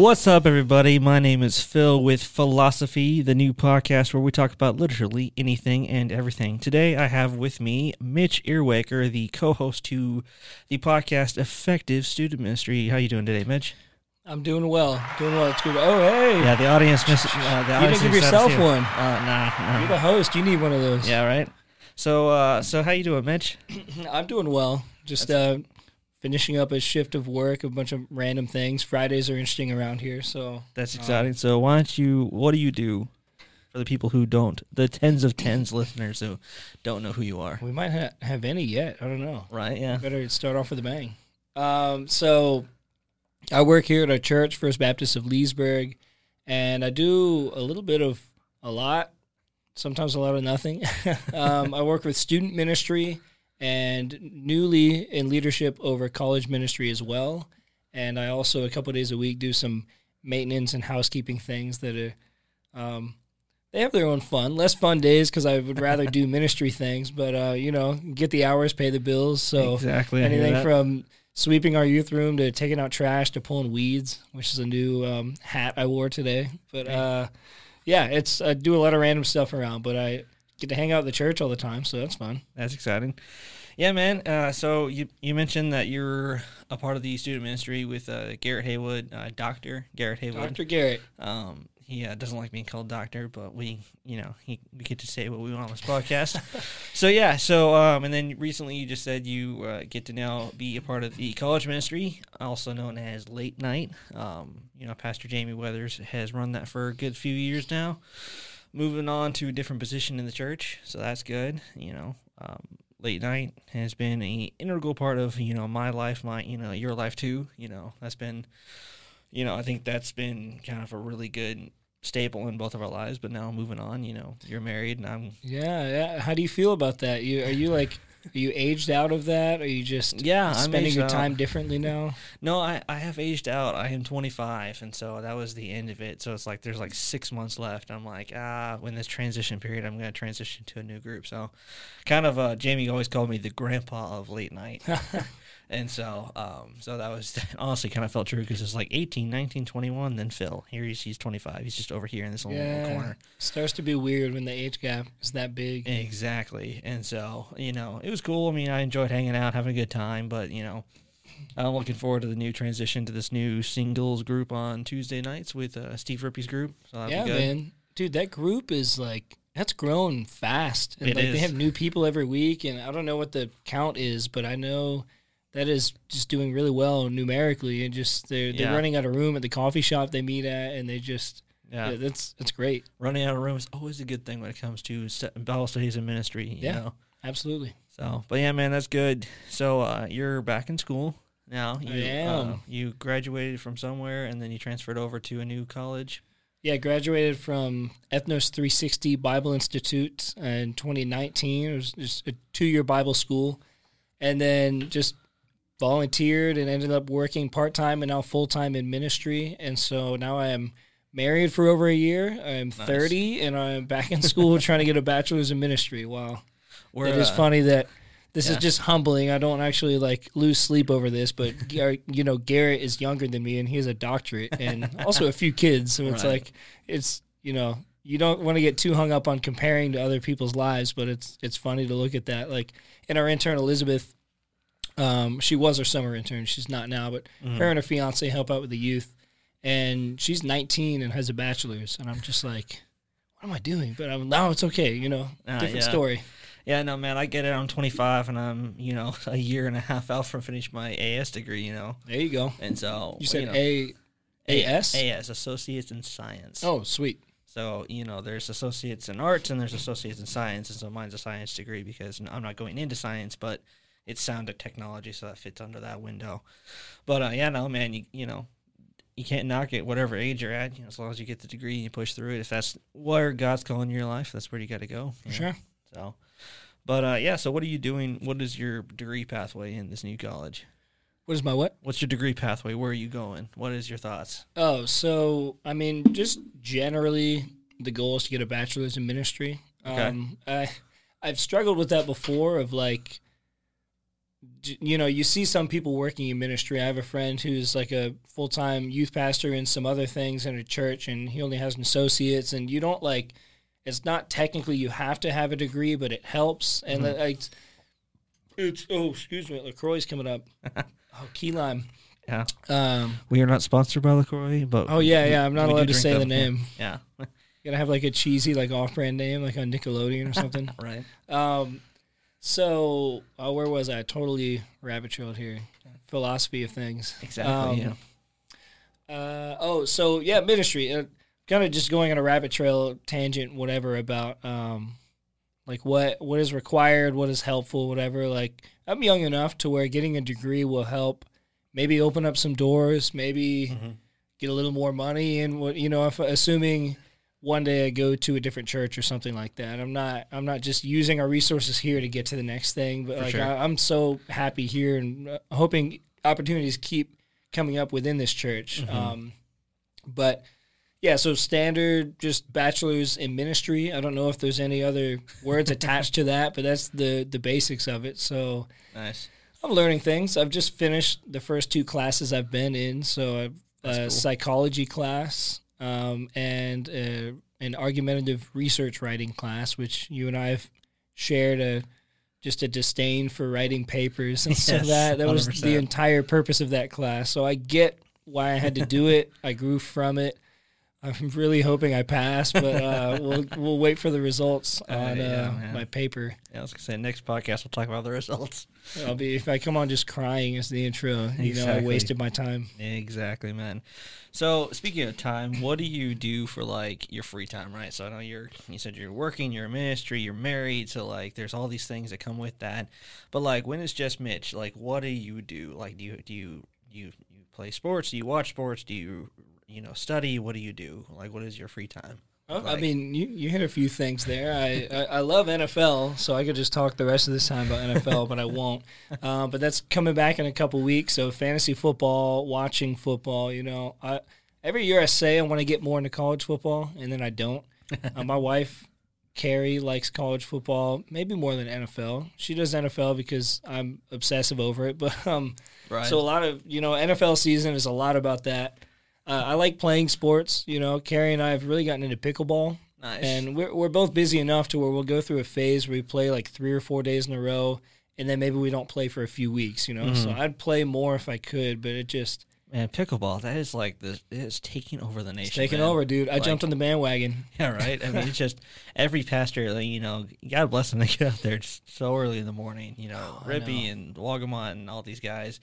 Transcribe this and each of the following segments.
What's up, everybody? My name is Phil with Philosophy, the new podcast where we talk about literally anything and everything. Today, I have with me Mitch Earwaker, the co-host to the podcast Effective Student Ministry. How you doing today, Mitch? I'm doing well. Doing well. It's good. Oh, hey. Yeah, the audience miss. Uh, the You audience didn't give yourself one. Uh, nah, nah, You're the host. You need one of those. Yeah, right. So, uh, so how you doing, Mitch? I'm doing well. Just uh, finishing up a shift of work, a bunch of random things. Fridays are interesting around here, so That's exciting. So, why don't you? What do you do for the people who don't? The tens of tens listeners who don't know who you are. we might ha- have any yet. I don't know. Right? Yeah. Better start off with a bang. Um, so I work here at our church, First Baptist of Leesburg, and I do a little bit of a lot, sometimes a lot of nothing. um, I work with student ministry and newly in leadership over college ministry as well. And I also a couple days a week do some maintenance and housekeeping things that are. Um, they have their own fun, less fun days because I would rather do ministry things, but uh, you know, get the hours, pay the bills. So exactly. Anything from sweeping our youth room to taking out trash to pulling weeds, which is a new um, hat I wore today. But uh, yeah, it's I do a lot of random stuff around, but I get to hang out at the church all the time, so that's fun. That's exciting. Yeah, man. Uh, so you you mentioned that you're a part of the student ministry with uh, Garrett Haywood, uh, Doctor Garrett Haywood. Dr. Garrett, Um, he uh, doesn't like being called doctor, but we, you know, he, we get to say what we want on this podcast. so yeah, so um, and then recently you just said you uh, get to now be a part of the college ministry, also known as Late Night. Um, you know, Pastor Jamie Weathers has run that for a good few years now. Moving on to a different position in the church, so that's good. You know, um, Late Night has been a integral part of you know my life, my you know your life too. You know, that's been you know, I think that's been kind of a really good staple in both of our lives. But now moving on, you know, you're married, and I'm yeah, yeah. How do you feel about that? You are you like are you aged out of that? Are you just yeah, spending your out. time differently now? No, I I have aged out. I am 25, and so that was the end of it. So it's like there's like six months left. I'm like, ah, when this transition period, I'm gonna transition to a new group. So, kind of, uh, Jamie always called me the grandpa of late night. And so, um, so that was honestly kind of felt true because it's like 18, 19, 21, then Phil. Here he's, he's 25. He's just over here in this little Yeah, corner. starts to be weird when the age gap is that big. Exactly. And so, you know, it was cool. I mean, I enjoyed hanging out, having a good time, but, you know, I'm looking forward to the new transition to this new singles group on Tuesday nights with uh, Steve Rippey's group. So that'll yeah, be good. man, dude, that group is like that's grown fast. And It like is. they have new people every week, and I don't know what the count is, but I know that is just doing really well numerically, and just they're they're Yeah. running out of room at the coffee shop they meet at, and they just Yeah. yeah, that's that's great, Running out of room is always a good thing when it comes to st- Bible studies and ministry, you Yeah. know. absolutely. So, but yeah, man, that's good. So, uh, you're back in school now. You, I am. Uh, you graduated from somewhere and then you transferred over to a new college. Yeah, graduated from Ethnos 360 Bible Institute in 2019. It was just a two-year Bible school, and then just volunteered and ended up working part-time and now full-time in ministry. And so now I am married for over a year. I'm 30, and I'm back in school trying to get a bachelor's in ministry. Wow, Where, it is uh, funny that. This yeah. is just humbling. I don't actually like lose sleep over this, but you know, Garrett is younger than me, and he has a doctorate and also a few kids. So it's Right. like it's you know you don't want to get too hung up on comparing to other people's lives, but it's it's funny to look at that. Like in our intern Elizabeth, um, she was our summer intern. She's not now, but Mhm. her and her fiance help out with the youth, and she's 19 and has a bachelor's, and I'm just like, what am I doing? But I'm now it's okay, you know, Ah, different yeah. story. Yeah, no, man, I get it. I'm 25 and I'm, you know, a year and a half out from finish my AS degree, you know. There you go. And so, You said know, A, AS. AS, Associates in Science. Oh, sweet. So, you know, there's associates in arts and there's associates in science. And so mine's a science degree because I'm not going into science, but it's sound technology, so that fits under that window. But uh, yeah, no, man, you, you know, you can't knock it whatever age you're at. You know, as long as you get the degree and you push through it. If that's where God's calling your life, that's where you got to go. you know? Sure. So, but uh, yeah, so what are you doing? What is your degree pathway in this new college? What is my what? What's your degree pathway? Where are you going? What is your thoughts? Oh, so I mean, just generally, the goal is to get a bachelor's in ministry. Okay. Um, I I've struggled with that before. Of like, you know, you see some people working in ministry. I have a friend who's like a full time youth pastor and some other things in a church, and he only has an associate's. And you don't like, it's not technically you have to have a degree, but it helps. And Mm-hmm. like, it's oh, excuse me, LaCroix's coming up. oh, key lime. Yeah. Um, We are not sponsored by LaCroix, but oh yeah, we- yeah. I'm not allowed to say the them. name. Yeah. You gotta have like a cheesy, like off-brand name, like on Nickelodeon or something. right. Um, so uh, where was I? Totally rabbit trailed here. Philosophy of things. Exactly. Um, yeah. Uh, oh, so yeah, ministry. Uh, kind of just going on a rabbit trail tangent, whatever about um, like what what is required, what is helpful, whatever. Like I'm young enough to where getting a degree will help. Maybe open up some doors. Maybe Mhm. get a little more money, and what you know, if assuming one day I go to a different church or something like that. I'm not I'm not just using our resources here to get to the next thing, but For like sure. I, I'm so happy here and uh, hoping opportunities keep coming up within this church. Mhm. Um, but yeah, so standard just bachelor's in ministry. I don't know if there's any other words attached to that, but that's the the basics of it. So Nice. I'm learning things. I've just finished the first two classes I've been in. So I've That's a cool. psychology class um, and uh, an argumentative research writing class, which you and I have shared a just a disdain for writing papers and so Yes, that that was 100%. the entire purpose of that class. So I get why I had to do it. I grew from it. I'm really hoping I pass, but uh, we'll we'll wait for the results Uh, on yeah, uh, my paper. Yeah, I was gonna say next podcast we'll talk about the results. I'll be if I come on just crying as the intro. You know, I wasted my time. Exactly, man. So speaking of time, what do you do for like your free time, right? So I know you're you said you're working, you're a ministry, you're married, so like there's all these things that come with that. But like when it's just Mitch, like what do you do? Like do you do you you you play sports? Do you watch sports? Do you you know study? What do you do? Like what is your free time? Oh, I mean, you, you hit a few things there. I, I, I love NFL, so I could just talk the rest of this time about NFL, but I won't. Uh, but that's coming back in a couple weeks. So fantasy football, watching football. You know, I, every year I say I want to get more into college football, and then I don't. Uh, my wife, Carrie, likes college football, maybe more than NFL. She does NFL because I'm obsessive over it. But um, Right. so a lot of you know NFL season is a lot about that. Uh, I like playing sports. You know, Carrie and I have really gotten into pickleball, nice. and we're we're both busy enough to where we'll go through a phase where we play like three or four days in a row, and then maybe we don't play for a few weeks. You know, so Mhm. I'd play more if I could, but it just man, pickleball, that is like the it is taking over the nation. it's taking man. over, dude. I Like- jumped on the bandwagon. Yeah, right. I mean, it's just every pastor, like, you know, God bless them. They get out there just so early in the morning. You know, Oh, Rippy know. and Walgamont and all these guys.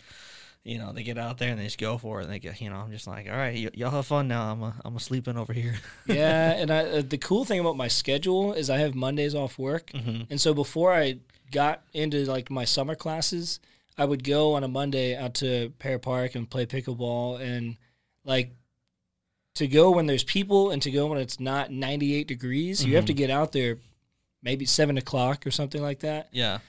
You know, they get out there and they just go for it. And they get, you know, I'm just like, all right, y- y'all have fun now. I'm a, I'm a sleeping over here. yeah, and I, uh, the cool thing about my schedule is I have Mondays off work, hmm and so before I got into like my summer classes, I would go on a Monday out to Pear Park and play pickleball and like to go when there's people and to go when it's not 98 degrees. You have to get out there maybe seven o'clock or something like that. Yeah.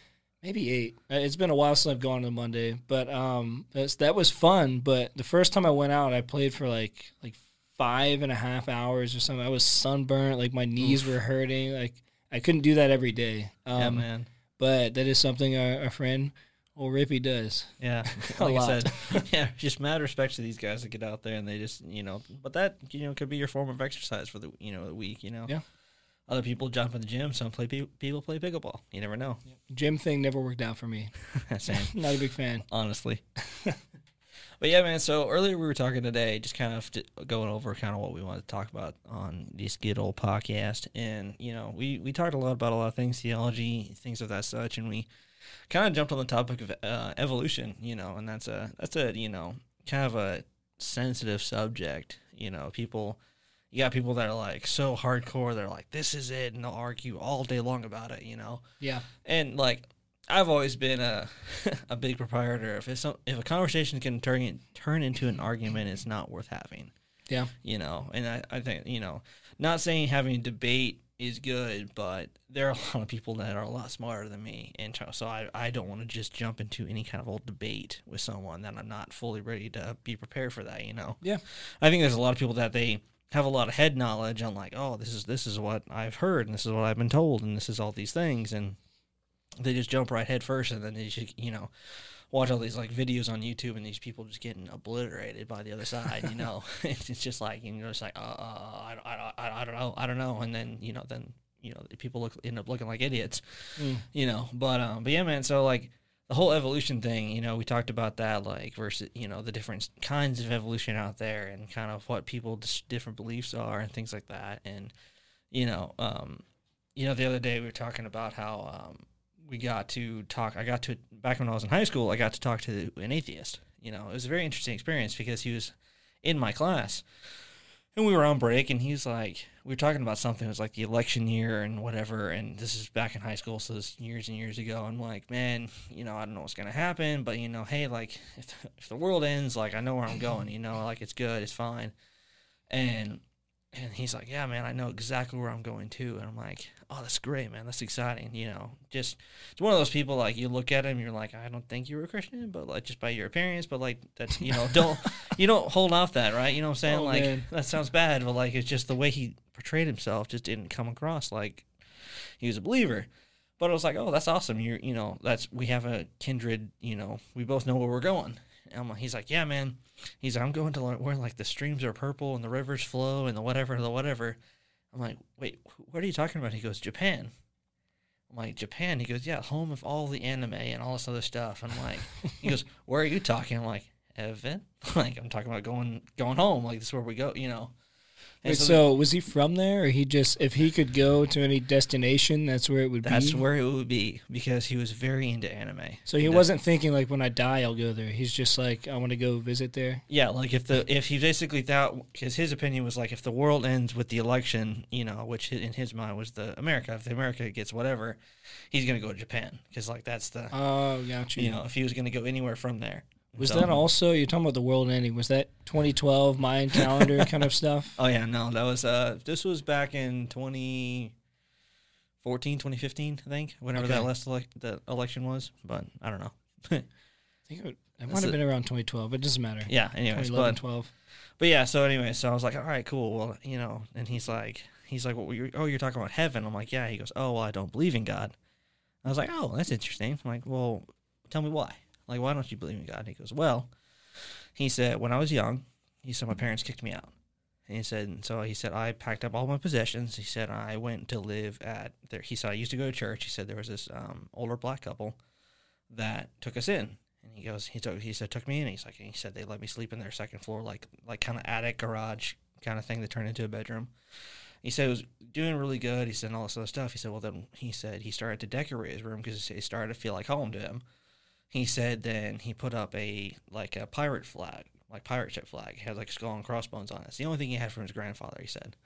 Maybe eight. Uh, It's been a while since I've gone to Monday, but um, that was fun. But the first time I went out, I played for like like five and a half hours or something. I was sunburnt, like my knees were hurting. Like I couldn't do that every day. Um, yeah, man. but that is something our, our friend old Rippy does. Yeah. a Like I lot. said, yeah, just mad respect to these guys that get out there and they just, you know, but that, you know, could be your form of exercise for the, you know, the week, you know? Yeah. Other people jump in the gym, some play pe- people play pickleball. You never know. Gym thing never worked out for me. Same. Not a big fan. honestly. but yeah, man. So earlier we were talking today, just kind of going over kind of what we wanted to talk about on this good old podcast, and you know, we we talked a lot about a lot of things, theology, things of that such, and we kind of jumped on the topic of uh, evolution, you know, and that's a that's a you know kind of a sensitive subject. You know, people. You got people that are like so hardcore. They're like, "This is it," and they'll argue all day long about it. You know, Yeah. and like I've always been a a big proprietor. If it's some, if a conversation can turn in, turn into an argument, it's not worth having. Yeah. You know, and I, I think you know, not saying having a debate is good, but there are a lot of people that are a lot smarter than me, and so- so I I don't want to just jump into any kind of old debate with someone that I'm not fully ready to be prepared for that. You know. Yeah. I think there's a lot of people that they have a lot of head knowledge on like, oh, this is this is what I've heard and this is what I've been told and this is all these things and they just jump right head first, and then they just you know watch all these like videos on YouTube, and these people just getting obliterated by the other side. You know, it's just like you know, it's like uh, I, I, I, I don't know, I don't know, and then you know, then you know, people look end up looking like idiots. Mm. You know, but um, but yeah, man. So like the whole evolution thing, you know, we talked about that, like versus you know the different kinds of evolution out there, and kind of what people's different beliefs are, and things like that, and you know, um, you know, the other day we were talking about how um, we got to talk. I got to back when I was in high school. I got to talk to an atheist. You know, it was a very interesting experience because he was in my class, and we were on break, and he was like, we were talking about something. It was like the election year and whatever. And this is back in high school, so this years and years ago. I'm like, man, you know, I don't know what's gonna happen, but you know, hey, like if if the world ends, like I know where I'm going. You know, like it's good, it's fine. And and he's like, yeah, man, I know exactly where I'm going to. And I'm like, oh, that's great, man. That's exciting. You know, just it's one of those people like you look at him, you're like, I don't think you're a Christian, but like just by your appearance, but like that's you know, don't you don't hold off that, right? You know what I'm saying? Oh, like man. that sounds bad, but like it's just the way he portrayed himself just didn't come across like he was a believer. But I was like, oh, that's awesome. You're, you know, that's we have a kindred. You know, we both know where we're going. And I'm like, he's like, yeah, man. He's like, I'm going to where like the streams are purple and the rivers flow and the whatever, the whatever. I'm like, wait, what are you talking about? He goes, Japan. I'm like, Japan. He goes, yeah, home of all the anime and all this other stuff. I'm like, he goes, where are you talking? I'm like, heaven. like, I'm talking about going going home. Like, this is where we go. You know. And Wait, so, was he from there, or he just if he could go to any destination, that's where it would That's be? That's where it would be because he was very into anime. so he wasn't thinking like when I die I'll go there. He's just like I want to go visit there. Yeah, like if the if he basically thought because his opinion was like if the world ends with the election, you know, which in his mind was the America. If the America gets whatever, he's gonna go to Japan because like that's the Oh, got you. you know if he was gonna go anywhere from there. Was So- that also you're talking about the world ending? Was that 2012 Mayan calendar kind of stuff? Oh yeah, no, that was uh this was back in 2014, 2015, I think, whenever that last elec- the election was. But I don't know. I think it, would, it might have been around 2012. It doesn't matter. yeah. Anyways, 2011, but 12. But yeah, so anyway, so I was like, all right, cool. Well, you know, and he's like, he's like, what were you, oh, you're talking about heaven. I'm like, yeah. He goes, oh, well, I don't believe in God. I was like, oh, that's interesting. I'm like, well, tell me why. Like, why don't you believe in God? He goes, well, he said, when I was young, he said, my parents kicked me out. And he said, and so he said, I packed up all my possessions. He said, I went to live at there. He said, I used to go to church. He said, there was this um, older black couple that took us in. And he goes, he took, he said, took me in. He's like, he said they let me sleep in their second floor, like, like kind of attic garage kind of thing that turned into a bedroom. He said it was doing really good. He said all this other stuff. He said, well, then he said he started to decorate his room because it started to feel like home to him. He said then he put up a like a pirate flag, like pirate ship flag. Had like skull and crossbones on it. It's the only thing he had from his grandfather. He said,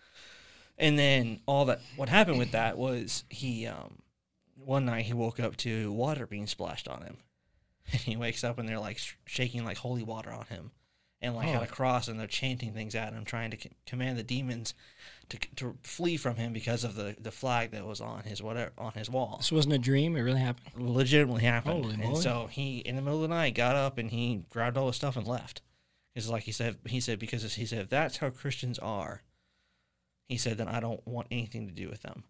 and then all that. What happened with that was he um, one night he woke up to water being splashed on him, and he wakes up and they're like sh- shaking like holy water on him, and like oh, had Oh. a cross and they're chanting things at him, trying to c- command the demons to to flee from him because of the the flag that was on his whatever on his wall This wasn't a dream. It really happened. legitimately happened. Holy and moly. so he, in the middle of the night, got up and he grabbed all his stuff and left. It's like he said. He said because he said if that's how Christians are. He said then I don't want anything to do with them.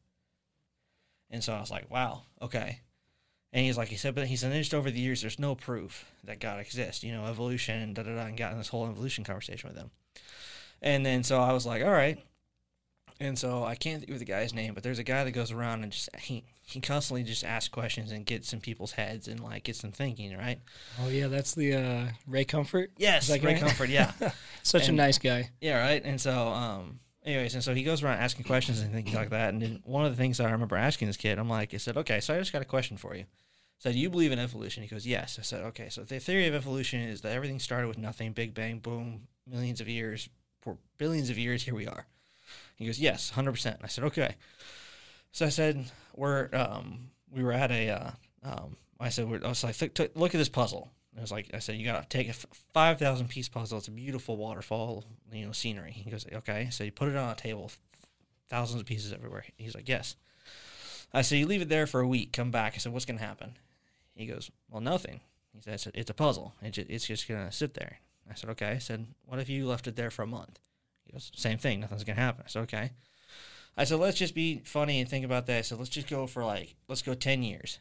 And so I was like, wow, okay. And he's like, he said, but he said, just over the years, there's no proof that God exists. You know, evolution and da da da, and got in this whole evolution conversation with him. And then so I was like, all right. And so I can't think of the guy's name, but there's a guy that goes around and just he he constantly just asks questions and gets in people's heads and like gets them thinking, right? Oh yeah, that's the uh, Ray Comfort. Yes, that Ray right? Comfort, yeah. Such a nice guy. Yeah, right. And so, um, anyways, and so he goes around asking questions and things like that. And then one of the things I remember asking this kid, I'm like, I said, okay, so I just got a question for you. I said, do you believe in evolution? He goes, yes. I said, okay, so the theory of evolution is that everything started with nothing, big bang, boom, millions of years, for billions of years, here we are. He goes, yes, 100%. I said, okay. So I said, we're, um, we were at a, uh, um, I said, I was like, "Look- look, look at this puzzle. I was like, I said, you got to take a 5,000 piece puzzle. It's a beautiful waterfall, you know, scenery. He goes, okay. So you put it on a table, thousands of pieces everywhere. He's like, yes. I said, you leave it there for a week, come back. I said, what's to happen? He goes, well, nothing. He said, "It's- a puzzle. It's just to sit there. I said, okay. I said, what if you left it there for a month? He goes, same thing. Nothing's to happen. I said, okay. I said, let's just be funny and think about that. I said, let's just go for like, let's go 10 years.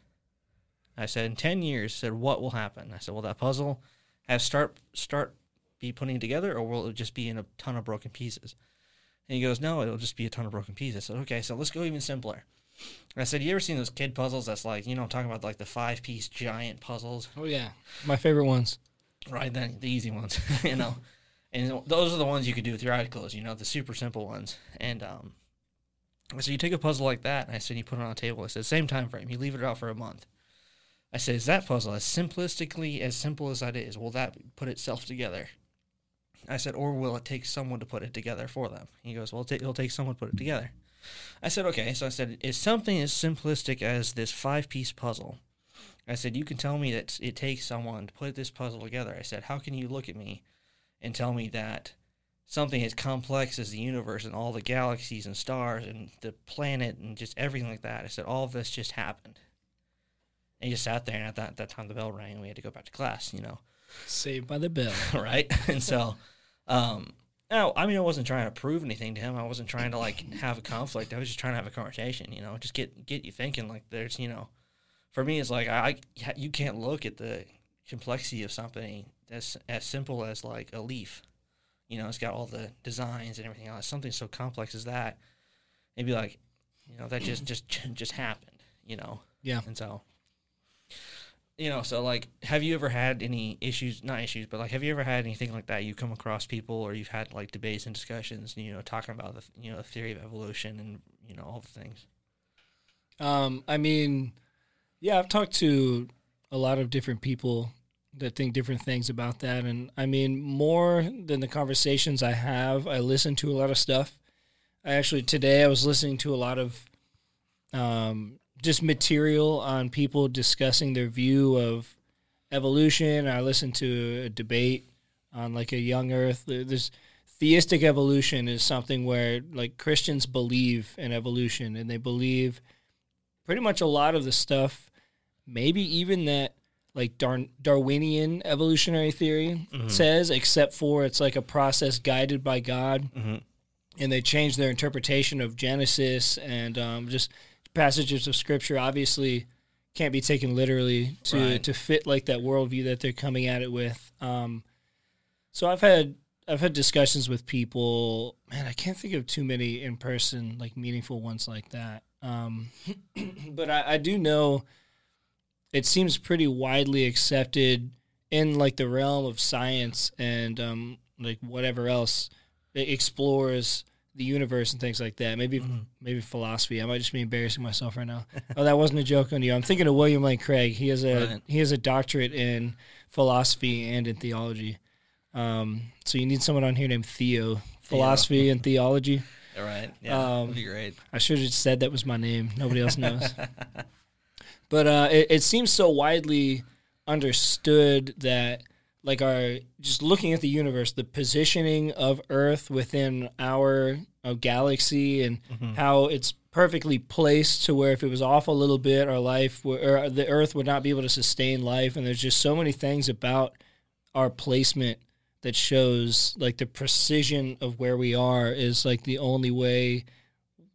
I said, in ten years, said, what will happen? I said, will that puzzle have start start be putting together, or will it just be in a ton of broken pieces? And he goes, no, it'll just be a ton of broken pieces. I said, okay, so let's go even simpler. I said, you ever seen those kid puzzles? That's like, you know, I'm talking about like the five piece giant puzzles, Oh yeah, my favorite ones. right? Then the easy ones, you know. And those are the ones you could do with your eyes closed, you know, the super simple ones. And um, so you take a puzzle like that, and I said, you put it on a table. I said, same time frame. You leave it out for a month. I said, is that puzzle as simplistically as simple as that is? Will that put itself together? I said, or will it take someone to put it together for them? He goes, well, it'll take someone to put it together. I said, okay. So I said, is something as simplistic as this five piece puzzle? I said, you can tell me that it takes someone to put this puzzle together. I said, how can you look at me and tell me that something as complex as the universe and all the galaxies and stars and the planet and just everything like that? I said, all of this just happened. And he just sat there, and at that, at that time the bell rang, and we had to go back to class, you know. Saved by the bell. right? And so, um, no, I mean, I wasn't trying to prove anything to him. I wasn't trying to like have a conflict. I was just trying to have a conversation. You know, just get get you thinking. Like, there's, you know, for me, it's like I, I you can't look at the complexity of something as as simple as like a leaf. You know, it's got all the designs and everything else. Something so complex as that, and be like, you know, that just just just happened. You know, Yeah. and so, you know, so like, have you ever had any issues? Not issues, but like, have you ever had anything like that? You come across people, or you've had like debates and discussions, you know, talking about the you know the theory of evolution and you know all the things. Um, I mean, yeah, I've talked to a lot of different people that think different things about that, and I mean, more than the conversations I have, I listen to a lot of stuff. I actually today I was listening to a lot of um, just material on people discussing their view of evolution. I listened to a debate on like a young Earth. There's theistic evolution is something where like Christians believe in evolution and they believe pretty much a lot of the stuff, maybe even that like Dar- Darwinian evolutionary theory says, except for it's like a process guided by God, Mm-hmm. and they change their interpretation of Genesis and um, just passages of Scripture. Obviously, can't be taken literally to Right. to fit like that worldview that they're coming at it with. Um, so I've had I've had discussions with people. Man, I can't think of too many in person like meaningful ones like that. Um, but I, I do know it seems pretty widely accepted in like the realm of science and um, like whatever else it explores the universe and things like that. Maybe maybe philosophy. I might just be embarrassing myself right now. oh, that wasn't a joke on you. I'm thinking of William Lane Craig. He has a he has a doctorate in philosophy and in theology. Um, so you need someone on here named Theo. Philosophy and theology. All right. Yeah. Um, that'd be great. I should have said that was my name. Nobody else knows. but uh, it, it seems so widely understood that, like, our just looking at the universe, the positioning of Earth within our galaxy, and how it's perfectly placed to where if it was off a little bit, our life or the Earth would not be able to sustain life. And there's just so many things about our placement that shows like the precision of where we are is like the only way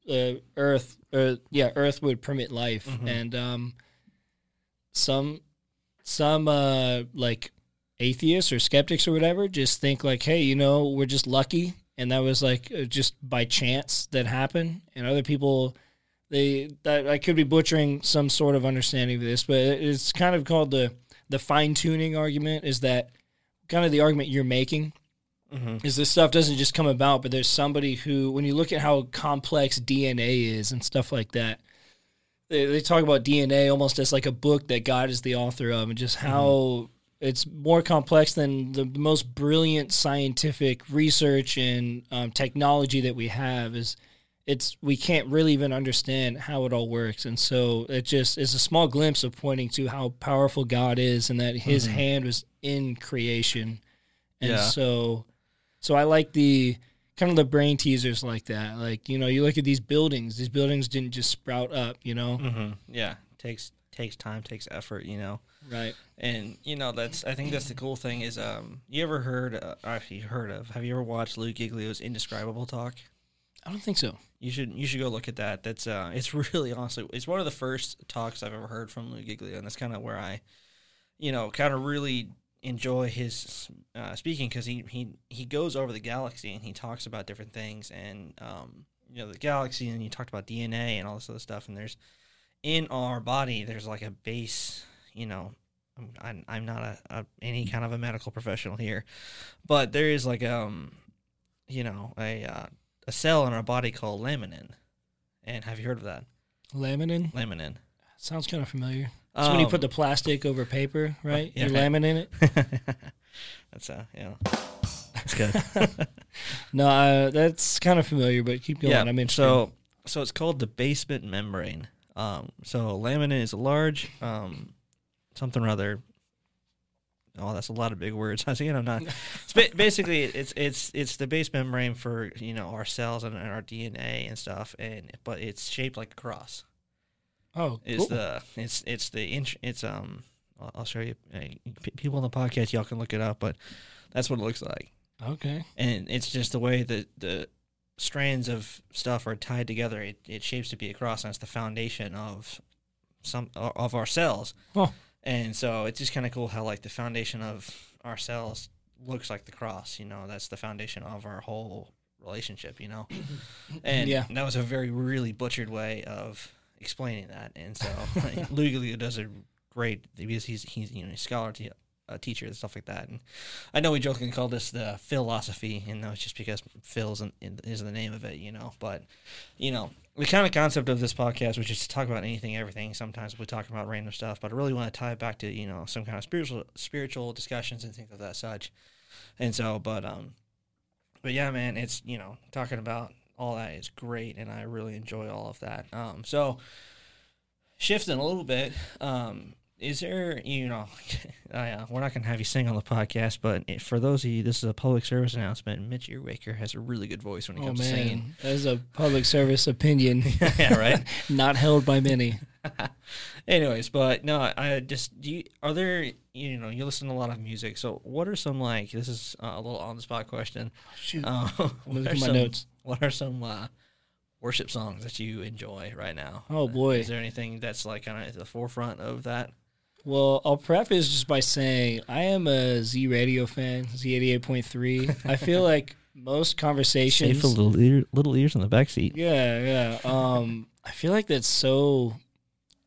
uh, Earth, uh, yeah, Earth would permit life, Mhm. and um, some some uh, like atheists or skeptics or whatever just think like, hey, you know, we're just lucky, and that was like uh, just by chance that happened, and other people. They that I could be butchering some sort of understanding of this, but it's kind of called the the fine tuning argument. Is that kind of the argument you're making? Mm-hmm. is this stuff doesn't just come about, but there's somebody who, when you look at how complex DNA is and stuff like that, they, they talk about DNA almost as like a book that God is the author of, and just how it's more complex than the most brilliant scientific research and um, technology that we have. Is it's we can't really even understand how it all works, and so it just is a small glimpse of pointing to how powerful God is, and that His Mhm. hand was in creation, and Yeah. so so I like the kind of the brain teasers like that. Like you know, you look at these buildings; these buildings didn't just sprout up. You know, Mm-hmm. Yeah. Takes takes time, takes effort. You know. Right? And you know that's I think that's the cool thing is um you ever heard uh, if heard of have you ever watched Lou Giglio's Indescribable Talk? I don't think so. You should you should go look at that. That's uh, it's really honestly it's one of the first talks I've ever heard from Lou Giglio, and that's kind of where I, you know, kind of really enjoy his uh, speaking because he he he goes over the galaxy and he talks about different things and um you know the galaxy and he talked about DNA and all this other stuff and there's in our body there's like a base you know I'm I'm, not a, a any kind of a medical professional here, but there is like um you know a uh, a cell in our body called laminin. And have you heard of that? Laminin Laminin. sounds kind of familiar. So when you Um, put the plastic over paper, right? yeah, you laminate it. That's uh yeah. That's good. No, uh, that's kind of familiar, but keep going. yeah. I'm interested. so so it's called the basement membrane. Um so laminin is a large um something or other Oh, that's a lot of big words. I think I'm not. It's ba- basically, it's it's it's the base membrane for you know our cells and, and our DNA and stuff, and but it's shaped like a cross. oh, is cool. the it's it's the int- it's um I'll, I'll show you uh, people on the podcast y'all can look it up but that's what it looks like okay. and it's just the way that the strands of stuff are tied together it, it shapes to be a cross and it's the foundation of some of our cells Huh. And so it's just kind of cool how like the foundation of ourselves looks like the cross you know? That's the foundation of our whole relationship you know? And Yeah. that was a very really butchered way of explaining that. And so Giglio does a great because he's he's you know a scholar te- a teacher and stuff like that. And i know we jokingly call this the philosophy and that's just because phil's in, in, is the name of it you know but you know the kind of concept of this podcast which is to talk about anything everything sometimes we talk about random stuff but i really want to tie it back to you know some kind of spiritual spiritual discussions and things of that such. And so but um but yeah man it's you know talking about all that is great and i really enjoy all of that. Um so shifting a little bit um is there you know I, uh, we're not going to have you sing on the podcast but for those of you this is a public service announcement. Mitch earwaker has a really good voice when it Oh comes to singing. That is a public service opinion, yeah right. Not held by many. anyways but no i just do you are there you know you listen to a lot of music so what are some like this is uh, a little on the spot question. Shoot, uh, what, are my some, notes. what are some uh, worship songs that you enjoy right now? Oh boy. is there anything that's like kind of at the forefront of that Well, I'll preface just by saying I am a Z Radio fan, Z eighty eight point three. I feel like most conversations. Safe for little, ear, little ears in the back seat. Yeah, yeah. Um, I feel like that's so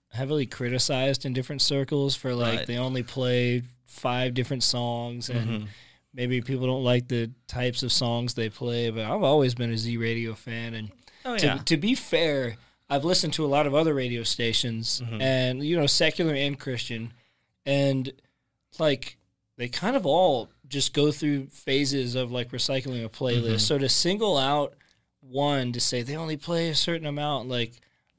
heavily criticized in different circles for like Right. they only play five different songs and Mhm. maybe people don't like the types of songs they play. But I've always been a Z Radio fan, and Oh to, to be fair, I've listened to a lot of other radio stations Mhm. and you know secular and Christian, and like they kind of all just go through phases of like recycling a playlist. Mhm. So to single out one to say they only play a certain amount, like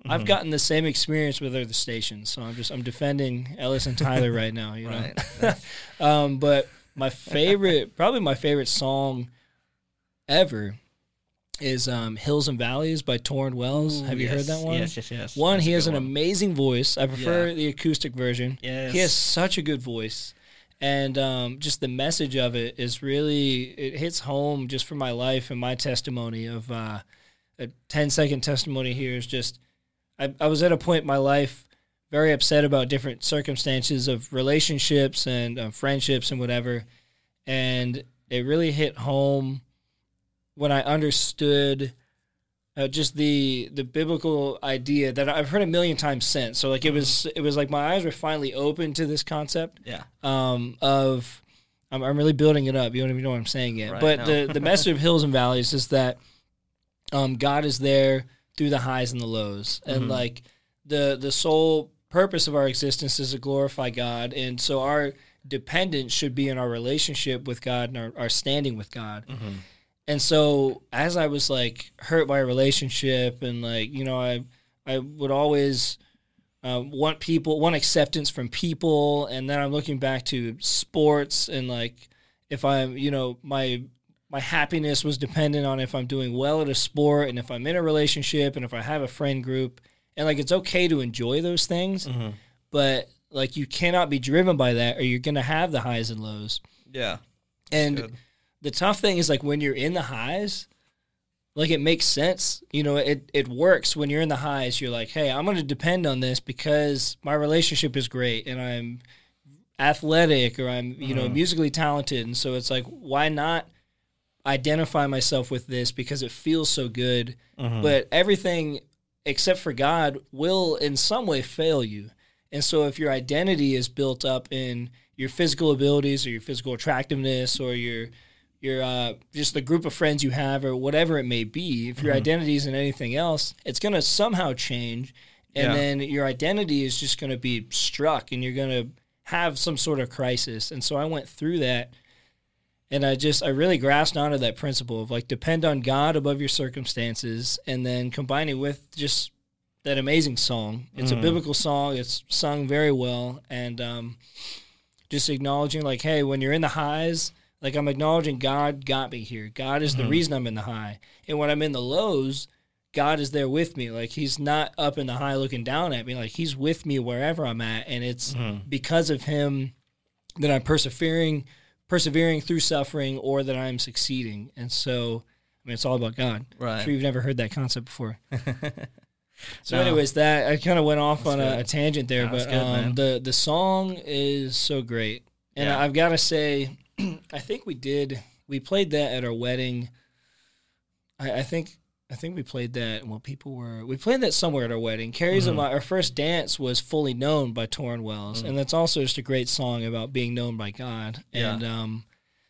I've Mhm. gotten the same experience with other stations. So I'm just I'm defending Ellis and Tyler right now. You know, um, but my favorite, probably my favorite song ever is um, "Hills and Valleys" by Tauren Wells. Ooh, Have you heard that one? Yes, yes, yes. One, That's he has an one. amazing voice. I prefer Yeah. the acoustic version. Yes. He has such a good voice. And um, just the message of it is really, it hits home just for my life and my testimony of uh, a 10 second testimony here is just, I, I was at a point in my life very upset about different circumstances of relationships and uh, friendships and whatever. And it really hit home when I understood uh, just the the biblical idea that I've heard a million times since. So like it was it was like my eyes were finally open to this concept Yeah. um, of I'm, I'm really building it up. You don't even know what I'm saying yet. Right, but no. the the message of hills and valleys is that um, God is there through the highs and the lows, and Mhm. like the the sole purpose of our existence is to glorify God, and so our dependence should be in our relationship with God and our, our standing with God. Mm-hmm. And so as I was like hurt by a relationship and like, you know, I I would always uh, want people want acceptance from people and then I'm looking back to sports and like if I'm, you know, my my happiness was dependent on if I'm doing well at a sport and if I'm in a relationship and if I have a friend group and like it's okay to enjoy those things, Mm-hmm. but like you cannot be driven by that or you're going to have the highs and lows. Yeah. And Good. The tough thing is like when you're in the highs, like it makes sense. You know, it it works when you're in the highs. You're like, hey, I'm going to depend on this because my relationship is great and I'm athletic or I'm you know Mhm. musically talented, and so it's like, why not identify myself with this because it feels so good. Mhm. But everything except for God will in some way fail you. And so if your identity is built up in your physical abilities or your physical attractiveness or your your uh, just the group of friends you have or whatever it may be, if your Mhm. identity isn't anything else, it's going to somehow change. And Yeah. then your identity is just going to be struck and you're going to have some sort of crisis. And so I went through that and I just I really grasped onto that principle of like depend on God above your circumstances and then combine it with just that amazing song. It's Mhm. a biblical song. It's sung very well and um, just acknowledging like hey, when you're in the highs, like I'm acknowledging God got me here. God is the Mhm. reason I'm in the high. And when I'm in the lows, God is there with me. Like he's not up in the high looking down at me. Like he's with me wherever I'm at and it's Mhm. because of him that I'm persevering persevering through suffering or that I'm succeeding. And so I mean it's all about God. I'm right. sure you've never heard that concept before. So No. anyways, that I kind of went off That's on a, a tangent there, No, but good, um, the the song is so great. And Yeah. I've got to say I think we did we played that at our wedding. I, I think I think we played that while people were we played that somewhere at our wedding. Carrie's and Mhm. my our first dance was fully known by Tauren Wells, Mm. and that's also just a great song about being known by God. Yeah. And um,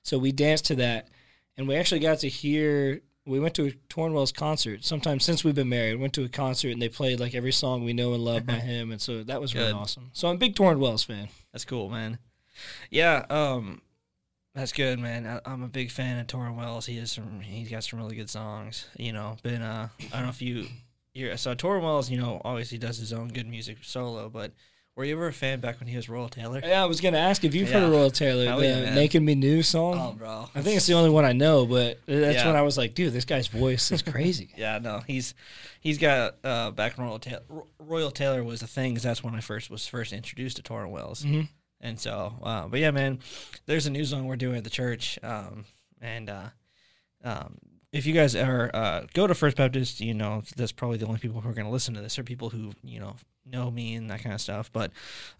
so we danced to that, and we actually got to hear. We went to a Tauren Wells concert. Sometime since we've been married, went to a concert and they played like every song we know and love by him, and so that was really awesome. So I'm a big Tauren Wells fan. That's cool, man. Yeah, um, that's good, man. I, I'm a big fan of Tauren Wells. He has some. He's got some really good songs. You know, been uh, I don't know if you, you're so Tauren Wells. You know, obviously does his own good music solo, but were you ever a fan back when he was Royal Tailor? Yeah, I was gonna ask if you've heard of Royal Tailor, Hell the yeah, "Making Me New" song. Oh, bro. I think it's the only one I know, but that's Yeah. when I was like, dude, this guy's voice is crazy. Yeah, no, he's he's got uh, back when Royal Tailor, Royal Tailor was a thing. 'cause that's when I first was first introduced to Tauren Wells. Mhm. And so, uh, but yeah, man, there's a new song we're doing at the church, um, and uh, um, if you guys are uh, go to First Baptist, you know that's probably the only people who are going to listen to this are people who you know know me and that kind of stuff. But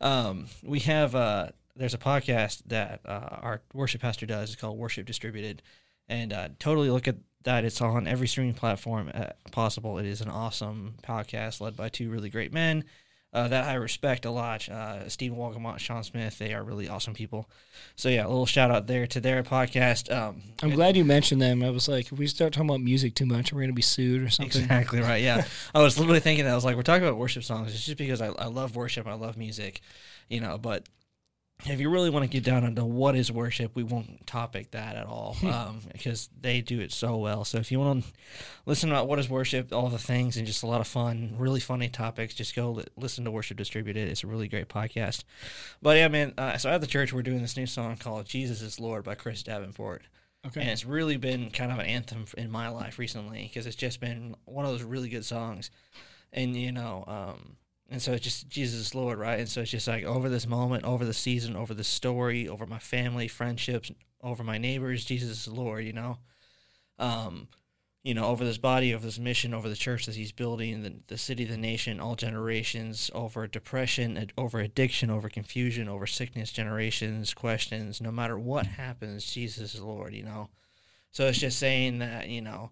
um, we have uh, there's a podcast that uh, our worship pastor does. It's called Worship Distributed, and uh, totally look at that. It's on every streaming platform uh, possible. It is an awesome podcast led by two really great men uh, that I respect a lot. Uh, Stephen Walgamont, Sean Smith, they are really awesome people. So yeah, a little shout out there to their podcast. Um, I'm glad you mentioned them. I was like, if we start talking about music too much, we're gonna be sued or something. Exactly right. Yeah, I was literally thinking that. I was like, we're talking about worship songs. It's just because I, I love worship. I love music, you know. But if you really want to get down into what is worship, we won't topic that at all um, because they do it so well. So if you want to listen about what is worship, all the things, and just a lot of fun, really funny topics, just go li- listen to Worship Distributed. It's a really great podcast. But yeah, man. Uh, so at the church, we're doing this new song called "Jesus Is Lord" by Chris Davenport. Okay. And it's really been kind of an anthem in my life recently because it's just been one of those really good songs. And, you know, um, and so it's just Jesus is Lord, right? And so it's just like over this moment, over the season, over the story, over my family, friendships, over my neighbors, Jesus is Lord, you know? Um, you know, over this body, over this mission, over the church that he's building, the, the city, the nation, all generations, over depression, ad- over addiction, over confusion, over sickness, generations, questions, no matter what happens, Jesus is Lord, you know? So it's just saying that, you know,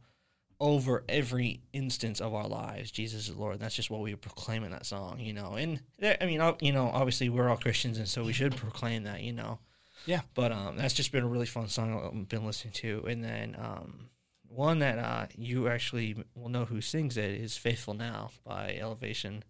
over every instance of our lives, Jesus is Lord. And that's just what we proclaim in that song, you know? And, there, I mean, you know, obviously we're all Christians, and so we should proclaim that, you know? Yeah. But um, that's just been a really fun song I've been listening to. And then, um, one that uh, you actually will know who sings it is "Faithful Now" by Elevation,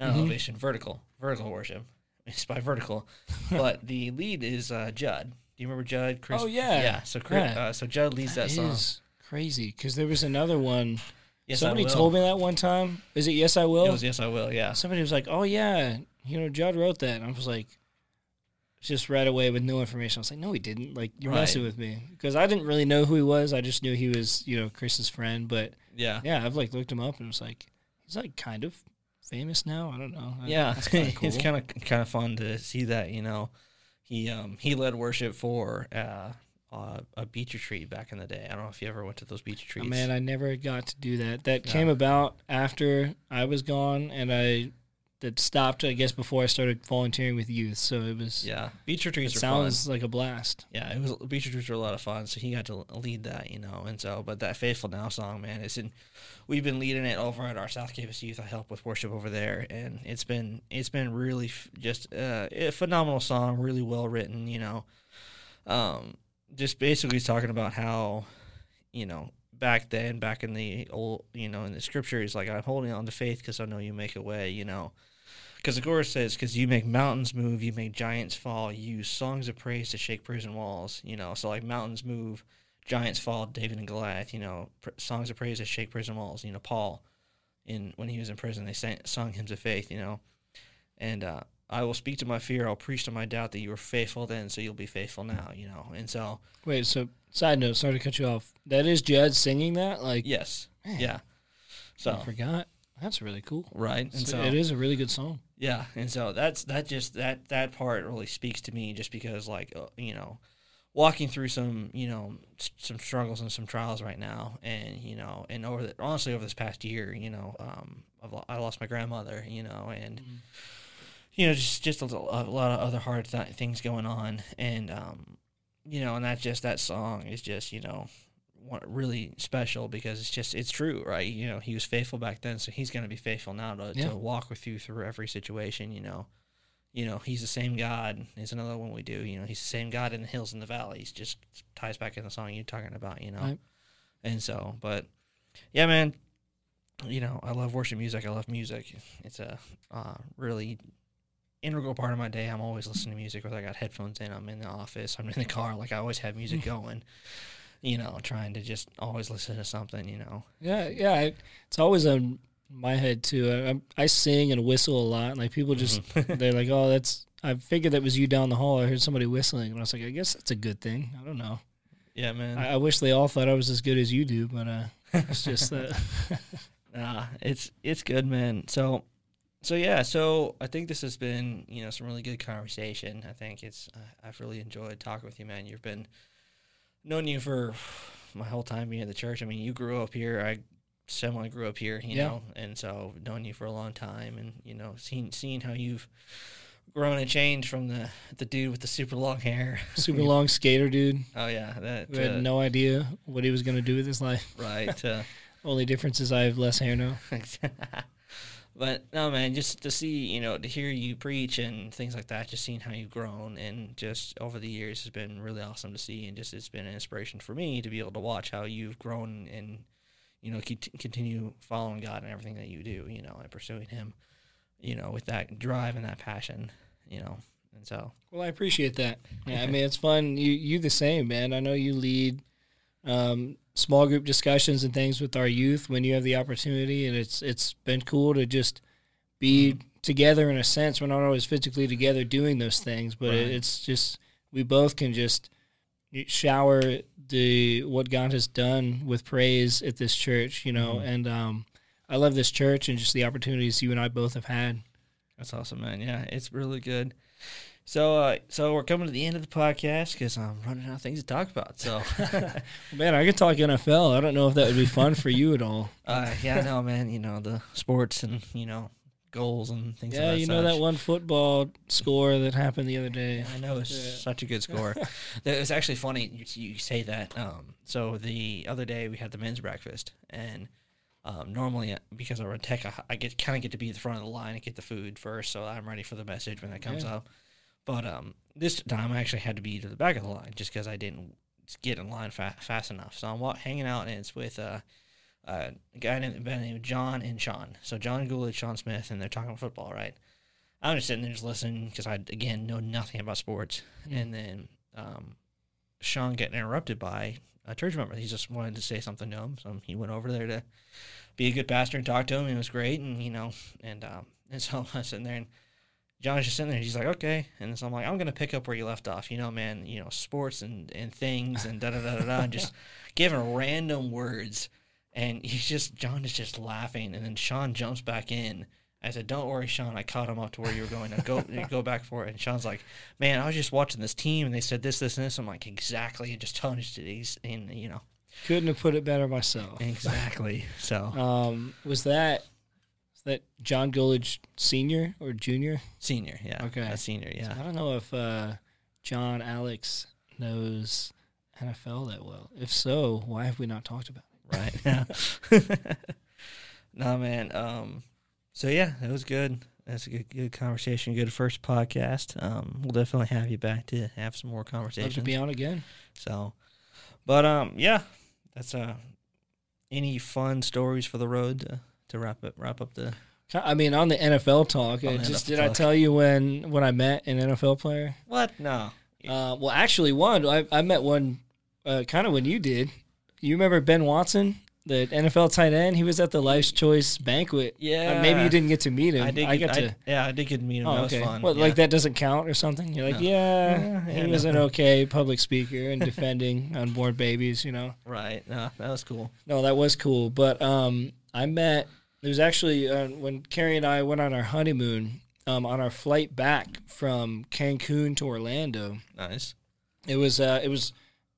not Mhm. Elevation, Vertical, Vertical Worship. It's by Vertical, but the lead is uh, Judd. Do you remember Judd? Chris? Oh, yeah. yeah. So Chris, Yeah. Uh, so Judd leads that, That song. is crazy because there was another one. Yes, Somebody told me that one time. Is it Yes I Will? It was yes, I will. Yeah. Somebody was like, "Oh yeah, you know, Judd wrote that." And I was like, just right away with no information. I was like, "No, he didn't." Like you're Right. messing with me because I didn't really know who he was. I just knew he was, you know, Chris's friend. But Yeah. yeah, I've like looked him up and was like, he's like kind of famous now. I don't know. I- Yeah, kinda it's kind of kind of fun to see that. You know, he um he led worship for uh uh, a beach retreat back in the day. I don't know if you ever went to those beach Oh, retreats. man, I never got to do that. That came about after I was gone, and I that stopped. I guess before I started volunteering with youth. So it was. yeah, beach It retreats are sounds fun. like a blast. Yeah, it was beach retreats were a lot of fun. So he got to lead that, you know, and so but that faithful now song, man, it's in. We've been leading it over at our South Campus Youth. I help with worship over there, and it's been it's been really f- just uh, a phenomenal song, really well written, you know. Um, just basically talking about how, you know, back then, back in the old, you know, in the scriptures, like I'm holding on to faith because I know you make a way, you know. Because the chorus says, "Because you make mountains move, you make giants fall. You use songs of praise to shake prison walls." You know, so like mountains move, giants fall. David and Goliath. You know, pr- songs of praise to shake prison walls. You know, Paul, in when he was in prison, they sang sung hymns of faith. You know, and uh, I will speak to my fear. I'll preach to my doubt that you were faithful then, so you'll be faithful now. You know, and so Wait, so side note, sorry to cut you off. That is Judd singing that. Like, yes, Man. yeah. So I forgot. That's really cool. right, and So so it is a really good song. Yeah, and so that's that just that that part really speaks to me just because like uh, you know, walking through some you know some struggles and some trials right now, and you know, and over the, honestly over this past year, you know, um, I've, I lost my grandmother, you know, and you know just just a, lo- a lot of other hard th- things going on, and um, you know, and that's just that song is just you know. Really special because it's just it's true, right? You know, he was faithful back then, so he's going to be faithful now to, Yeah. to walk with you through every situation. You know, you know, he's the same God. Is another one we do. You know, he's the same God in the hills and the valleys. Just ties back in the song you're talking about. You know, Right. and so, but yeah, man. You know, I love worship music. I love music. It's a uh, really integral part of my day. I'm always listening to music, whether I got headphones in, I'm in the office, I'm in the car. Like I always have music going. You know, trying to just always listen to something. You know, Yeah, yeah. I, it's always on my head too. I, I sing and whistle a lot. Like people just they're like, "Oh, that's." I figured that was you down the hall. I heard somebody whistling, and I was like, "I guess that's a good thing." I don't know. yeah, man. I, I wish they all thought I was as good as you do, but uh, it's just that. Nah, it's it's good, man. So, so yeah, so I think this has been you know some really good conversation. I think it's uh, I've really enjoyed talking with you, man. You've been known you for my whole time being at the church. I mean, you grew up here. I semi grew up here, you Yeah. know, and so known you for a long time, and you know, seen seen how you've grown and changed from the the dude with the super long hair. Super long skater dude Oh yeah, that who had uh, no idea what he was going to do with his life. right. Uh, Only difference is I have less hair now. but no, man, just to see, you know, to hear you preach and things like that, just seeing how you've grown and just over the years has been really awesome to see. And just it's been an inspiration for me to be able to watch how you've grown and, you know, continue following God and everything that you do, you know, and pursuing Him, you know, with that drive and that passion, you know. And so, Well, I appreciate that. Yeah, I mean, it's fun. You you the same, man. I know you lead um, small group discussions and things with our youth when you have the opportunity, and it's it's been cool to just be together in a sense. We're not always physically together doing those things, but Right. it's just we both can just shower the what God has done with praise at this church, you know. Mhm. And um, I love this church and just the opportunities you and I both have had. That's awesome, man. Yeah, it's really good. So, uh, so we're coming to the end of the podcast because I'm running out of things to talk about. So, Man, I could talk NFL. I don't know if that would be fun for you at all. uh, yeah, no, man. You know the sports and you know goals and things. Yeah, that you know such. that one football score that happened the other day. I know it's Yeah. such a good score. It's actually funny you, you say that. Um, so the other day we had the men's breakfast, and um, normally uh, because I run tech, I, I get kind of get to be at the front of the line and get the food first, so I'm ready for the message when that comes Yeah. up. But um, this time I actually had to be to the back of the line just because I didn't get in line fa- fast enough. So I'm wa- hanging out, and it's with uh, uh, a guy named, by the name of John and Sean. So John Gould, Sean Smith, and they're talking football, right? I'm just sitting there just listening because I again know nothing about sports, Mm. and then um, Sean getting interrupted by a church member. He just wanted to say something to him, so he went over there to be a good pastor and talk to him. And it was great, and you know, and um, and so I was sitting there, and John's just sitting there. He's like, okay, and so I'm like, I'm gonna pick up where you left off. You know, man, you know, sports and and things and da da da da da, and just giving random words, and he's just John is just laughing, and then Sean jumps back in I said, "Don't worry, Sean. I caught him up to where you were going. Now go go back for it." And Sean's like, "Man, I was just watching this team, and they said this, this, and this." I'm like, "Exactly." And just toned to these, and you know, Couldn't have put it better myself. exactly. So Um, was that was that John Gullidge senior or junior? senior, yeah, Okay. a senior, yeah. I don't know if uh, John Alex knows NFL that well. If so, why have we not talked about it? right? Yeah. no, man. Um, so yeah, it was good. That's a good, good conversation. Good first podcast. Um, we'll definitely have you back to have some more conversations. Love to be on again. So, but um, yeah, that's uh, any fun stories for the road to, to wrap it wrap up the I mean, on the NFL talk, On just NFL did I tell you when when I met an NFL player? what? No, Uh, well, actually, one I, I met one uh, kind of when you did. You remember Ben Watson, the NFL tight end? He was at the Life's Choice banquet. yeah, Uh, maybe you didn't get to meet him. I did. I get, got I- to. yeah, I did get to meet him. Oh, that okay. was fun. What, yeah. like that doesn't count or something? You're like, No. yeah, Yeah, yeah, he was no. an okay public speaker and defending unborn babies. You know, Right. No, that was cool. no, that was cool. But um, I met. It was actually uh, when Carrie and I went on our honeymoon. Um, on our flight back from Cancun to Orlando, Nice. it was uh, it was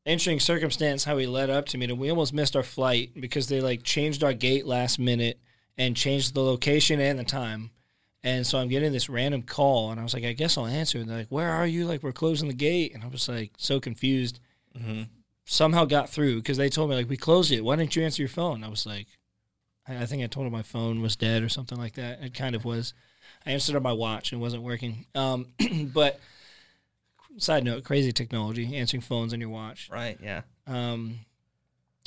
interesting circumstance how he led up to me. And we almost missed our flight because they like changed our gate last minute and changed the location and the time. And so I'm getting this random call, and I was like, I guess I'll answer. And they're like, Where are you? Like, we're closing the gate. And I was like, so confused. Mm-hmm. Somehow got through because they told me like we closed it. Why didn't you answer your phone? I was like, I, I think I told them my phone was dead or something like that. It kind of was. I answered on my watch and it wasn't working. Um, but side note, crazy technology, answering phones on your watch. Right. Yeah. Um,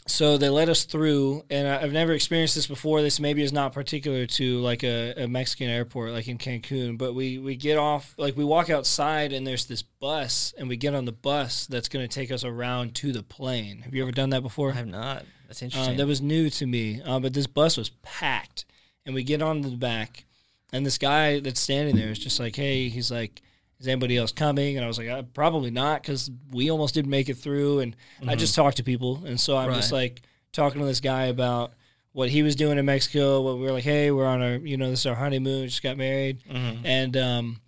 so they let us through, and I- I've never experienced this before. This maybe is not particular to like a, a Mexican airport, like in Cancun. But we we get off, like we walk outside, and there's this bus, and we get on the bus that's going to take us around to the plane. Have you ever done that before? I have not. That's interesting. Um, that was new to me. Uh, but this bus was packed, and we get on the back, and this guy that's standing there is just like, "Hey," he's like, "Is anybody else coming?" And I was like, uh, "Probably not," because we almost didn't make it through. And I just talked to people, and so I'm just like talking to this guy about what he was doing in Mexico. What we were like, "Hey, we're on our, you know, this is our honeymoon. Just got married." Mhm. and um,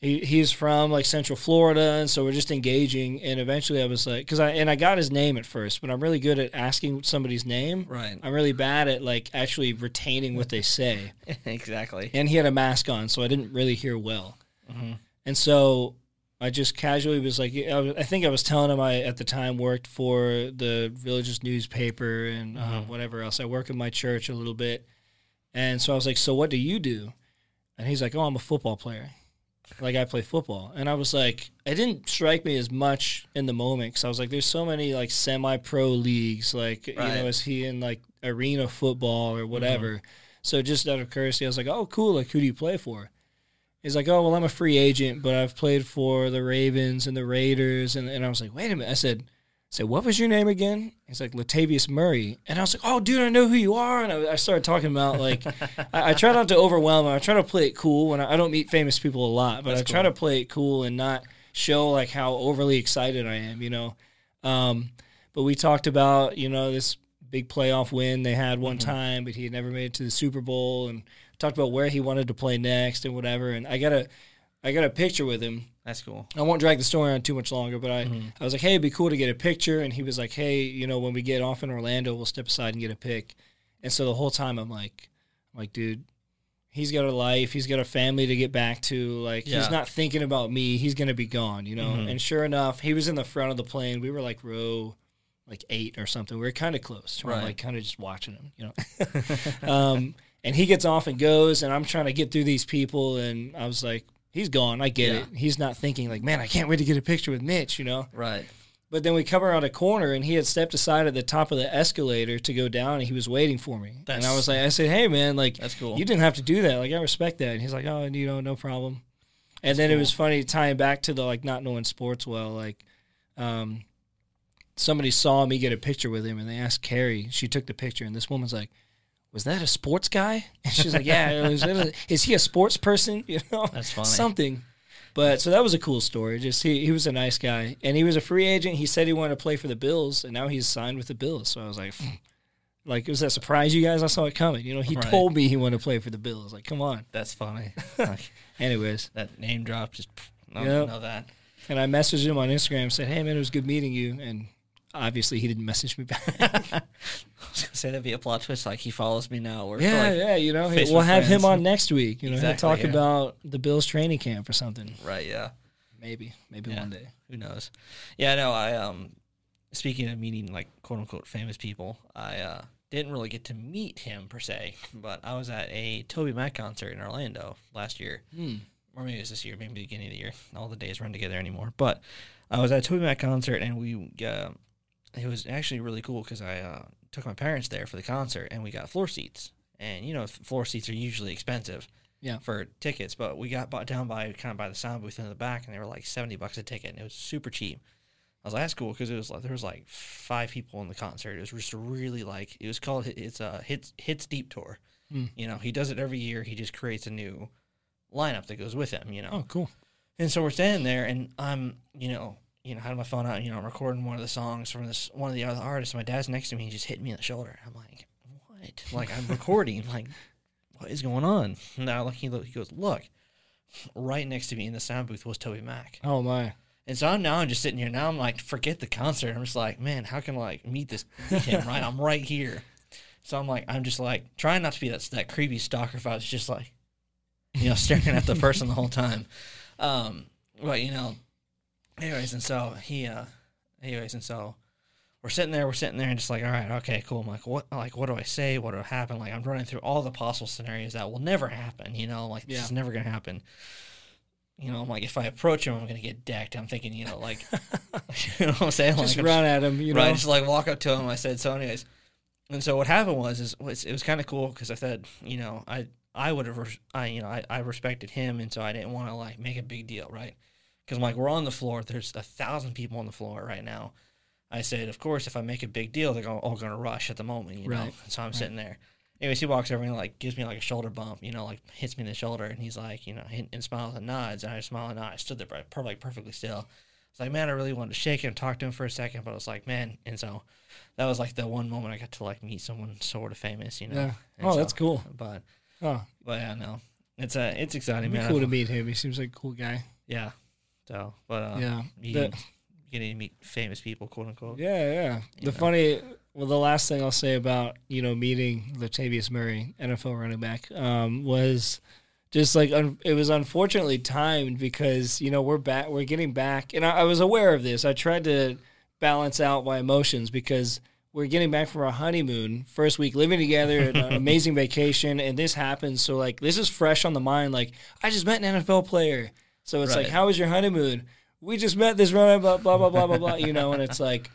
he he's from like Central Florida, and so we're just engaging. And eventually, I was like, because I and I got his name at first, but I'm really good at asking somebody's name. Right. I'm really bad at like actually retaining what they say. exactly. And he had a mask on, so I didn't really hear well. Mhm. And so I just casually was like, I, I think I was telling him I at the time worked for the village's newspaper and uh, Mhm. whatever else. I work in my church a little bit, and so I was like, so what do you do? And he's like, oh, I'm a football player. Like I play football, and I was like, it didn't strike me as much in the moment because I was like, there's so many like semi-pro leagues, like you know, is he in like arena football or whatever? Mm-hmm. So just out of courtesy, I was like, oh, cool. Like who do you play for? He's like, oh, well, I'm a free agent, but I've played for the Ravens and the Raiders. And, and I was like, wait a minute. I said, said, what was your name again? He's like, Latavius Murray. And I was like, oh, dude, I know who you are. And I, I started talking about, like, I, I try not to overwhelm him. I try to play it cool. When I, I don't meet famous people a lot, but That's I try cool. to play it cool and not show, like, how overly excited I am, you know? Um, but we talked about, you know, this big playoff win they had one Mhm. time, but he had never made it to the Super Bowl and talked about where he wanted to play next and whatever. And I got a, I got a picture with him. That's cool. I won't drag the story on too much longer, but I, Mhm. I was like, hey, it'd be cool to get a picture. And he was like, hey, you know, when we get off in Orlando, we'll step aside and get a pic. And so the whole time I'm like, I'm like, dude, he's got a life, he's got a family to get back to. Like, Yeah. he's not thinking about me. He's gonna be gone, you know. Mhm. And sure enough, he was in the front of the plane. We were like row, like eight or something. We were kind of close. I'm Right. like kind of just watching him, you know. um, and he gets off and goes, and I'm trying to get through these people, and I was like, he's gone. I get Yeah. it. He's not thinking like, man, I can't wait to get a picture with Mitch, you know. Right. But then we come around a corner, and he had stepped aside at the top of the escalator to go down, and he was waiting for me. and I was like, I said, hey man, like That's cool. you didn't have to do that. Like I respect that. And he's like, oh, you know, no problem. And That's then it was funny tying back to the like not knowing sports well. Like, um, somebody saw me get a picture with him, and they asked Carrie. She took the picture, and this woman's like, "Was that a sports guy?" And she's like, "Yeah, is, a, is he a sports person? You know, That's funny. something." But so that was a cool story. Just he, he was a nice guy, and he was a free agent. He said he wanted to play for the Bills, and now he's signed with the Bills. So I was like, Like, was that surprise you guys? I saw it coming. You know, he Right. told me he wanted to play for the Bills. Like, come on. That's funny. Like, Anyways, that name drop just. I Yep. know that. and I messaged him on Instagram, said, "Hey man, it was good meeting you." And obviously, he didn't message me back. I was gonna say that'd be a plot twist. Like he follows me now. We're yeah, like, yeah. You know, hey, we'll have him on next week. You know, Exactly, talk yeah. about the Bills training camp or something. right. Yeah. Maybe, maybe Yeah. one day. Who knows? Yeah. No. I um. Speaking of meeting like quote unquote famous people, I uh didn't really get to meet him per se, but I was at a Toby Mac concert in Orlando last year. Hmm. or maybe it was this year, maybe beginning of the year. All the days run together anymore. But I was at a Toby Mac concert, and we uh, it was actually really cool because I uh, took my parents there for the concert, and we got floor seats. And you know, floor seats are usually expensive, Yeah. for tickets. But we got bought down by kind of by the sound booth in the back, and they were like seventy bucks a ticket, and it was super cheap. I was like, that's cool because it was like there was like five people in the concert. It was just really like it was called it's a hits hits deep tour. Hmm. You know, he does it every year. He just creates a new lineup that goes with him. You know, Oh, cool. and so we're standing there, and I'm, you know, you know, had my phone out, you know, I'm recording one of the songs from this one of the other artists. My dad's next to me, he just hit me in the shoulder. I'm like, what? Like I'm recording. like, what is going on? Now, like he look, he goes, look, right next to me in the sound booth was Toby Mac. Oh my. And so I'm now I'm just sitting here. Now I'm like, forget the concert. I'm just like, man, how can I like meet this meet him? Right, I'm right here. So I'm like, I'm just like trying not to be that that creepy stalker. If I was just like, you know, staring at the person the whole time. Um, but you know, anyways, and so he, uh, anyways, and so we're sitting there, we're sitting there, and just like, all right, okay, cool. I'm like, what, like, what do I say? What will happen? Like, I'm running through all the possible scenarios that will never happen. You know, like this is never gonna happen. You know, I'm like, if I approach him, I'm gonna get decked. I'm thinking, you know, like, you know what I'm saying? Just like, I'm run at him, you know. right, just like walk up to him. I said, so anyways, and so what happened was, is was, it was kind of cool because I said, you know, I I would have, I you know, I, I respected him, and so I didn't want to like make a big deal, right? Because I'm like, we're on the floor. There's a thousand people on the floor right now. I said, of course, if I make a big deal, they're all going to rush at the moment, you know. Right, So I'm right. sitting there. Anyways, he walks over and like gives me like a shoulder bump, you know, like hits me in the shoulder, and he's like, you know, hit, and smiles and nods, and I smile and nod. I stood there, per- like perfectly still. It's like, man, I really wanted to shake him, talk to him for a second, but I was like, man, and so that was like the one moment I got to like meet someone sort of famous, you know. Yeah. And Oh, so- that's cool. But Oh, but yeah, no, it's uh, it's exciting, it'd be man. cool to meet him. He seems like a cool guy. Yeah. So, but uh, yeah. you The- getting to meet famous people, quote unquote. Yeah, yeah. You The know. funny, well, the last thing I'll say about you know meeting Latavius Murray, NFL running back, um, was just like un- it was unfortunately timed because you know we're back, we're getting back, and I, I was aware of this. I tried to balance out my emotions because we're getting back from our honeymoon, first week living together, an amazing vacation, and this happens. So like this is fresh on the mind. Like I just met an NFL player, so it's like, how was your honeymoon? We just met this running blah blah blah blah blah blah. You know, and it's like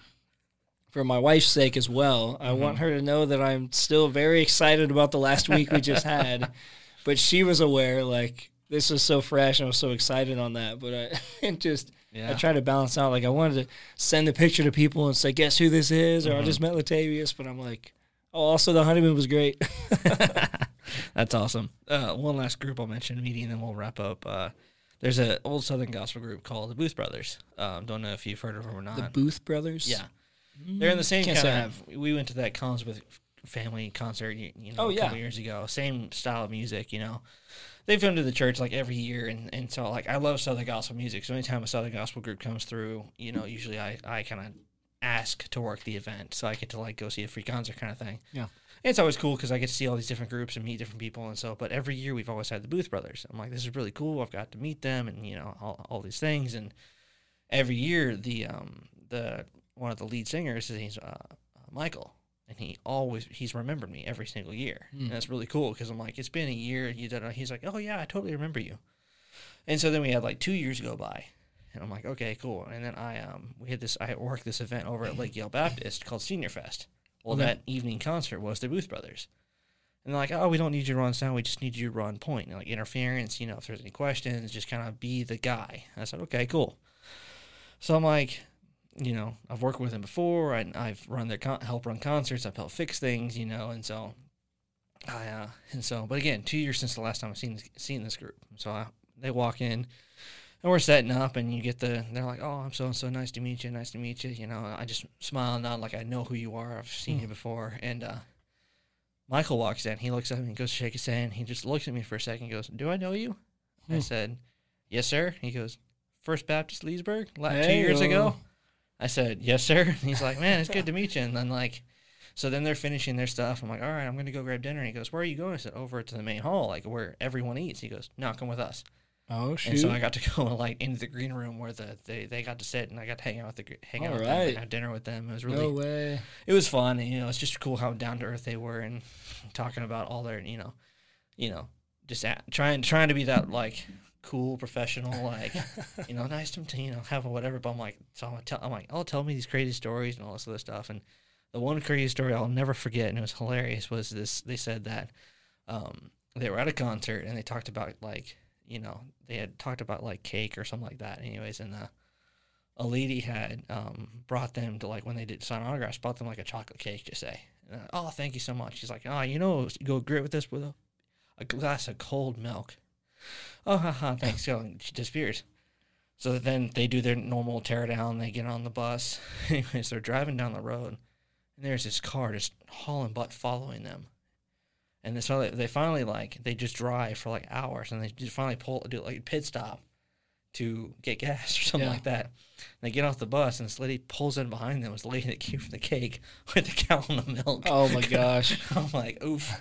for my wife's sake as well. I want her to know that I'm still very excited about the last week we just had. But she was aware, like this was so fresh, and I was so excited on that. But I it just Yeah. I tried to balance out. Like I wanted to send the picture to people and say, "Guess who this is?" Or I just met Latavius. But I'm like, oh, also the honeymoon was great. That's awesome. Uh, one last group I'll mention, meeting, and then we'll wrap up. Uh, there's an old Southern gospel group called the Booth Brothers. Um, don't know if you've heard of them or not. the Booth brothers. yeah, they're in the same kind of. We went to that Cons with family concert, you, you know, Oh, a yeah. couple years ago. Same style of music, you know. They've come to the church like every year, and, and so like I love Southern gospel music. So anytime a Southern gospel group comes through, you know, usually I I kind of ask to work the event, so I get to like go see a free concert kind of thing. Yeah. It's always cool because I get to see all these different groups and meet different people, and so. But every year we've always had the Booth Brothers. I'm like, this is really cool. I've got to meet them, and you know, all, all these things. And every year, the um the one of the lead singers is he's uh, Michael, and he always he's remembered me every single year, Hmm. and that's really cool because I'm like, it's been a year. You did. He's like, oh yeah, I totally remember you. And so then we had like two years go by, and I'm like, okay, cool. And then I um we had this I worked this event over at Lake Yale Baptist called Senior Fest. Well, Okay. that evening concert was the Booth Brothers. And they're like, oh, we don't need you to run sound. We just need you to run point. And like interference, you know, if there's any questions, just kind of be the guy. And I said, okay, cool. So I'm like, you know, I've worked with them before. I, I've run their con- help run concerts. I've helped fix things, you know, and so I uh, and so. But again, two years since the last time I've seen seen this group. So I, they walk in, and we're setting up, and you get the. They're like, "Oh, I'm so and so. Nice to meet you. Nice to meet you." You know, I just smile and nod like I know who you are. I've seen you before, and uh, Michael walks in. He looks at me and goes to shake his hand. He just looks at me for a second. Goes, "Do I know you?" I Hmm. said, "Yes, sir." He goes, First Baptist Leesburg, like two years ago." I said, "Yes, sir." And he's like, "Man, it's good to meet you." And then like, so then they're finishing their stuff. I'm like, "All right, I'm gonna go grab dinner." He goes, "Where are you going?" I said, "Over to the main hall, like where everyone eats." He goes, "No, come with us." Oh shoot! And so I got to go like into the green room where the they, they got to sit, and I got to hang out with the hang out All with them, and have dinner with them. It was really no way. it was fun. And, you know, it's just cool how down to earth they were and talking about all their, you know, you know, just at, trying trying to be that like cool professional, like you know, nice to to, you know have a whatever. But I'm like, so I'm, tell, I'm like, oh, tell me these crazy stories and all this other stuff. And the one crazy story I'll never forget, and it was hilarious, was this. They said that um, they were at a concert and they talked about like, you know, they had talked about like cake or something like that. Anyways, and uh, a lady had um, brought them to like when they did sign autographs, brought them like a chocolate cake to say, uh, "Oh, thank you so much." She's like, "Oh, you know, go great with this with a, a glass of cold milk." Oh, haha, thanks. So and she disappears. So then they do their normal tear down. They get on the bus. Anyways, they're driving down the road, and there's this car just hauling butt following them. And so they, they finally like they just drive for like hours, and they just finally pull do like a pit stop to get gas or something Yeah. like that. They get off the bus, and this lady pulls in behind them, was lady that came from the cake with a gallon of milk. Oh my gosh! I'm like, oof.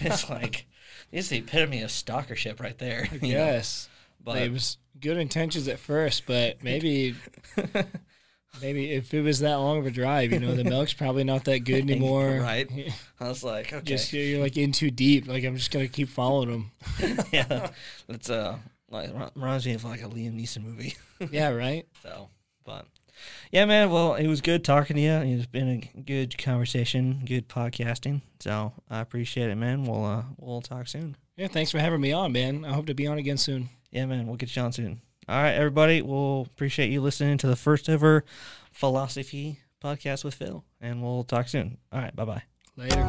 It's like it's the epitome of stalkership right there. yes, but it was good intentions at first, but maybe maybe if it was that long of a drive, you know, the milk's probably not that good anymore. Right. I was like, okay, Just you're like in too deep. Like I'm just gonna keep following them. yeah, that's uh, like reminds me of like a Liam Neeson movie. yeah, right. So, but yeah, man. Well, it was good talking to you. It's been a good conversation, good podcasting. So I appreciate it, man. We'll uh, we'll talk soon. Yeah, thanks for having me on, man. I hope to be on again soon. Yeah, man. We'll get you on soon. All right, everybody. We'll appreciate you listening to the first ever philosophy podcast with Phil, and we'll talk soon. All right, bye bye. Later.